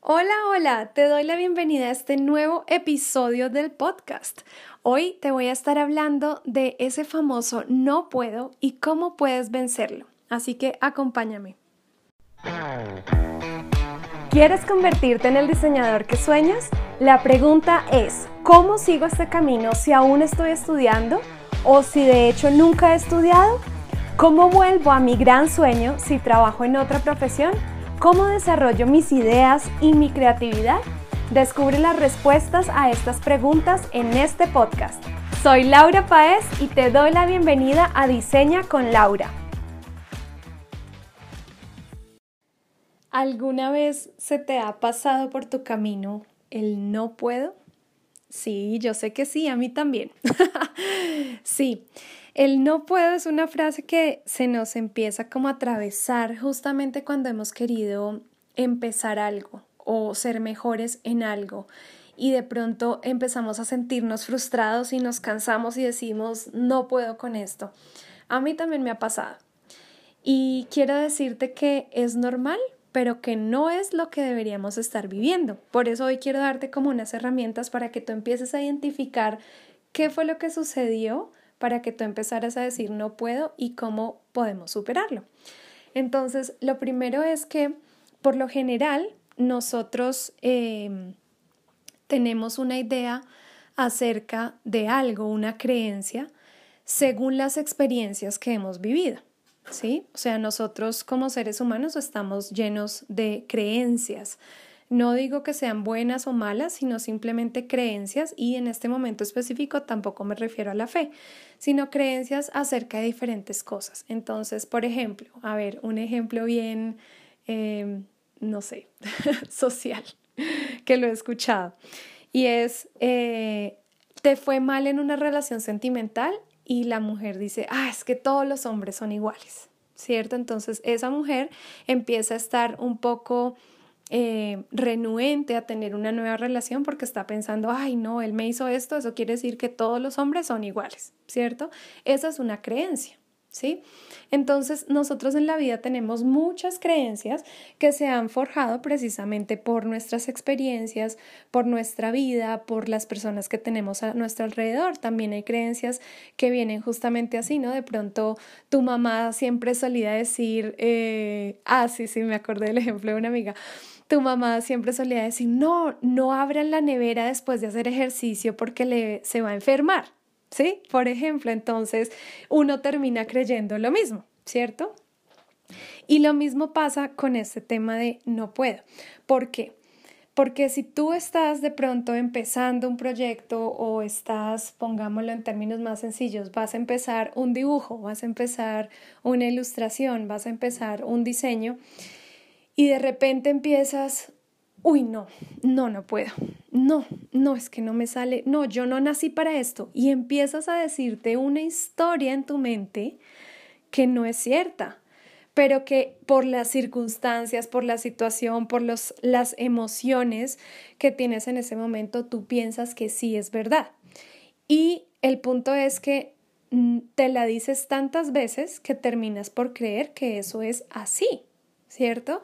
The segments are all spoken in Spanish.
Hola, hola, te doy la bienvenida a este nuevo episodio del podcast. Hoy te voy a estar hablando de ese famoso no puedo y cómo puedes vencerlo. Así que acompáñame. ¿Quieres convertirte en el diseñador que sueñas? La pregunta es, ¿cómo sigo este camino si aún estoy estudiando o si de hecho nunca he estudiado? ¿Cómo vuelvo a mi gran sueño si trabajo en otra profesión? ¿Cómo desarrollo mis ideas y mi creatividad? Descubre las respuestas a estas preguntas en este podcast. Soy Laura Paez y te doy la bienvenida a Diseña con Laura. ¿Alguna vez se te ha pasado por tu camino el no puedo? Sí, yo sé que sí, a mí también. sí, el no puedo es una frase que se nos empieza como a atravesar justamente cuando hemos querido empezar algo o ser mejores en algo y de pronto empezamos a sentirnos frustrados y nos cansamos y decimos no puedo con esto. A mí también me ha pasado. Y quiero decirte que es normal, pero que no es lo que deberíamos estar viviendo. Por eso hoy quiero darte como unas herramientas para que tú empieces a identificar qué fue lo que sucedió para que tú empezaras a decir no puedo y cómo podemos superarlo. Entonces, lo primero es que por lo general nosotros em, tenemos una idea acerca de algo, una creencia, según las experiencias que hemos vivido. ¿Sí? O sea, nosotros como seres humanos estamos llenos de creencias, no digo que sean buenas o malas, sino simplemente creencias y en este momento específico tampoco me refiero a la fe, sino creencias acerca de diferentes cosas. Entonces, por ejemplo, a ver, un ejemplo bien, em, no sé, social, que lo he escuchado, y es, eh, te fue mal en una relación sentimental y la mujer dice, ah, es que todos los hombres son iguales, ¿cierto? Entonces, esa mujer empieza a estar un poco eh, renuente a tener una nueva relación porque está pensando, ay, no, él me hizo esto, eso quiere decir que todos los hombres son iguales, ¿cierto? Esa es una creencia. ¿Sí? Entonces, nosotros en la vida tenemos muchas creencias que se han forjado precisamente por nuestras experiencias, por nuestra vida, por las personas que tenemos a nuestro alrededor. También hay creencias que vienen justamente así, ¿no? De pronto tu mamá siempre solía decir, eh, ah, sí, sí, me acordé del ejemplo de una amiga tu mamá siempre solía decir, no, no abran la nevera después de hacer ejercicio porque le, se va a enfermar, ¿sí? Por ejemplo, entonces uno termina creyendo lo mismo, ¿cierto? Y lo mismo pasa con este tema de no puedo. ¿Por qué? Porque si tú estás de pronto empezando un proyecto o estás, pongámoslo en términos más sencillos, vas a empezar un dibujo, vas a empezar una ilustración, vas a empezar un diseño, y de repente empiezas, uy, no, no, no puedo, no, no, es que no me sale, no, yo no nací para esto. Y empiezas a decirte una historia en tu mente que no es cierta, pero que por las circunstancias, por la situación, por los, las emociones que tienes en ese momento, tú piensas que sí es verdad. Y el punto es que mm, te la dices tantas veces que terminas por creer que eso es así. ¿Cierto?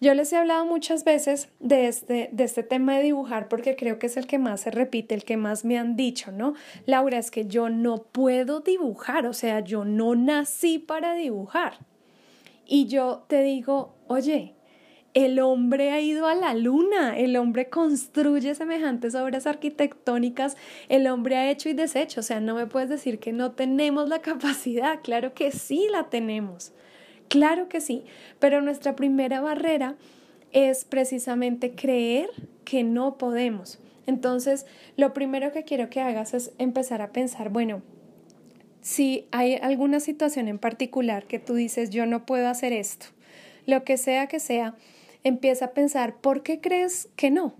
Yo les he hablado muchas veces de este, de este tema de dibujar porque creo que es el que más se repite, el que más me han dicho, ¿no? Laura, es que yo no puedo dibujar, o sea, yo no nací para dibujar. Y yo te digo, oye, el hombre ha ido a la luna, el hombre construye semejantes obras arquitectónicas, el hombre ha hecho y deshecho, o sea, no me puedes decir que no tenemos la capacidad, claro que sí la tenemos. Claro que sí, pero nuestra primera barrera es precisamente creer que no podemos. Entonces, lo primero que quiero que hagas es empezar a pensar, bueno, si hay alguna situación en particular que tú dices, yo no puedo hacer esto, lo que sea que sea, empieza a pensar, ¿por qué crees que no?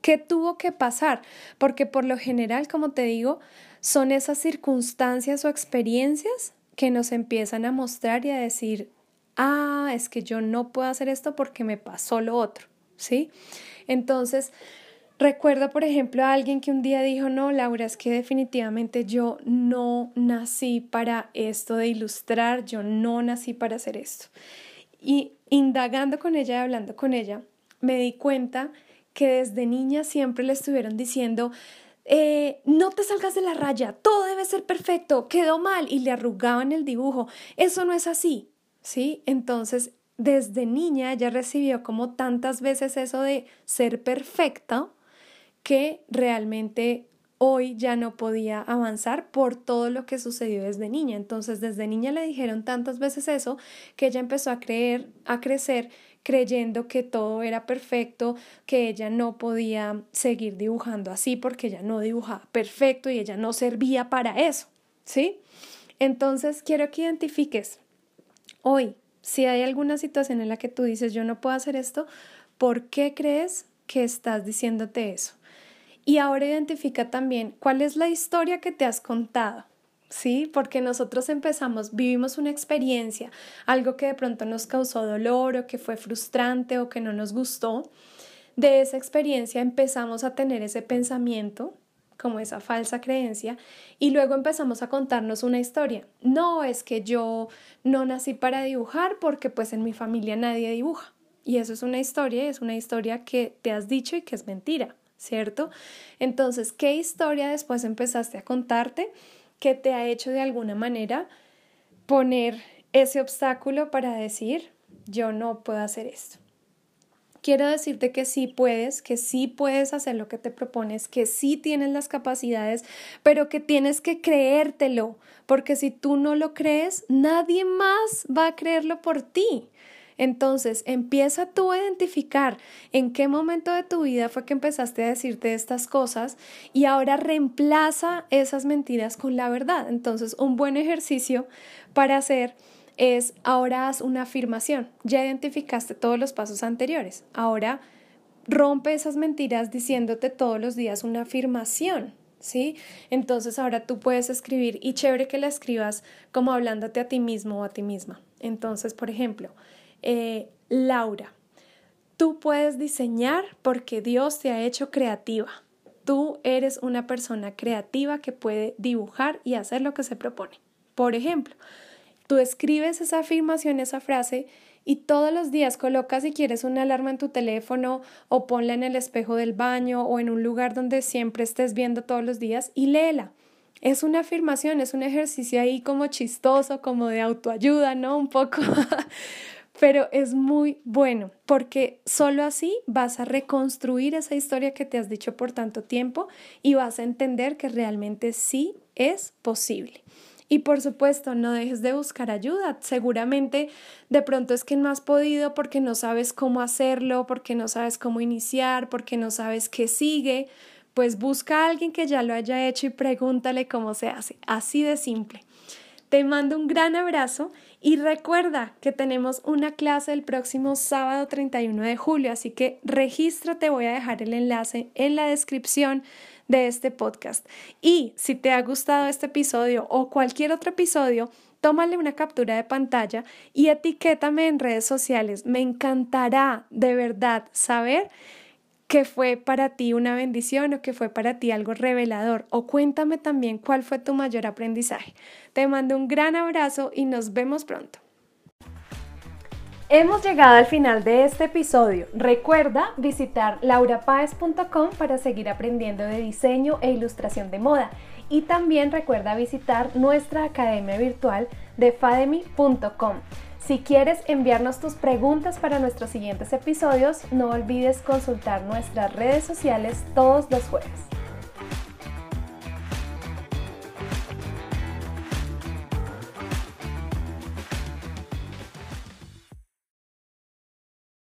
¿Qué tuvo que pasar? Porque por lo general, como te digo, son esas circunstancias o experiencias que nos empiezan a mostrar y a decir, ah, es que yo no puedo hacer esto porque me pasó lo otro, ¿sí? Entonces, recuerdo, por ejemplo, a alguien que un día dijo, no, Laura, es que definitivamente yo no nací para esto de ilustrar, yo no nací para hacer esto. Y indagando con ella y hablando con ella, me di cuenta que desde niña siempre le estuvieron diciendo, eh, no te salgas de la raya, todo debe ser perfecto, quedó mal y le arrugaban el dibujo. Eso no es así, ¿sí? Entonces, desde niña ella recibió como tantas veces eso de ser perfecta que realmente hoy ya no podía avanzar por todo lo que sucedió desde niña. Entonces, desde niña le dijeron tantas veces eso que ella empezó a creer, a crecer creyendo que todo era perfecto, que ella no podía seguir dibujando así porque ella no dibujaba perfecto y ella no servía para eso, ¿sí? Entonces, quiero que identifiques hoy, si hay alguna situación en la que tú dices, yo no puedo hacer esto, ¿por qué crees que estás diciéndote eso? Y ahora identifica también cuál es la historia que te has contado. ¿sí? Porque nosotros empezamos, vivimos una experiencia, algo que de pronto nos causó dolor o que fue frustrante o que no nos gustó. De esa experiencia empezamos a tener ese pensamiento, como esa falsa creencia, y luego empezamos a contarnos una historia. No es que yo no nací para dibujar porque pues en mi familia nadie dibuja. Y eso es una historia, es una historia que te has dicho y que es mentira, ¿cierto? Entonces, ¿qué historia después empezaste a contarte? que te ha hecho de alguna manera poner ese obstáculo para decir, yo no puedo hacer esto. Quiero decirte que sí puedes, que sí puedes hacer lo que te propones, que sí tienes las capacidades, pero que tienes que creértelo, porque si tú no lo crees, nadie más va a creerlo por ti. Entonces, empieza tú a identificar en qué momento de tu vida fue que empezaste a decirte estas cosas y ahora reemplaza esas mentiras con la verdad. Entonces, un buen ejercicio para hacer es ahora haz una afirmación. Ya identificaste todos los pasos anteriores. Ahora rompe esas mentiras diciéndote todos los días una afirmación. ¿Sí? Entonces ahora tú puedes escribir y chévere que la escribas como hablándote a ti mismo o a ti misma. Entonces, por ejemplo, eh, Laura, tú puedes diseñar porque Dios te ha hecho creativa. Tú eres una persona creativa que puede dibujar y hacer lo que se propone. Por ejemplo, tú escribes esa afirmación, esa frase, y todos los días colocas si quieres una alarma en tu teléfono o ponla en el espejo del baño o en un lugar donde siempre estés viendo todos los días y léela. Es una afirmación, es un ejercicio ahí como chistoso, como de autoayuda, ¿no? Un poco, pero es muy bueno porque solo así vas a reconstruir esa historia que te has dicho por tanto tiempo y vas a entender que realmente sí es posible. Y por supuesto, no dejes de buscar ayuda. Seguramente de pronto es que no has podido porque no sabes cómo hacerlo, porque no sabes cómo iniciar, porque no sabes qué sigue. Pues busca a alguien que ya lo haya hecho y pregúntale cómo se hace. Así de simple. Te mando un gran abrazo y recuerda que tenemos una clase el próximo sábado 31 de julio, así que regístrate, voy a dejar el enlace en la descripción de este podcast. Y si te ha gustado este episodio o cualquier otro episodio, tómale una captura de pantalla y etiquétame en redes sociales. Me encantará de verdad saber que fue para ti una bendición o que fue para ti algo revelador o cuéntame también cuál fue tu mayor aprendizaje. Te mando un gran abrazo y nos vemos pronto. Hemos llegado al final de este episodio. Recuerda visitar laurapaez.com para seguir aprendiendo de diseño e ilustración de moda. Y también recuerda visitar nuestra academia virtual de fademi.com. Si quieres enviarnos tus preguntas para nuestros siguientes episodios, no olvides consultar nuestras redes sociales todos los jueves.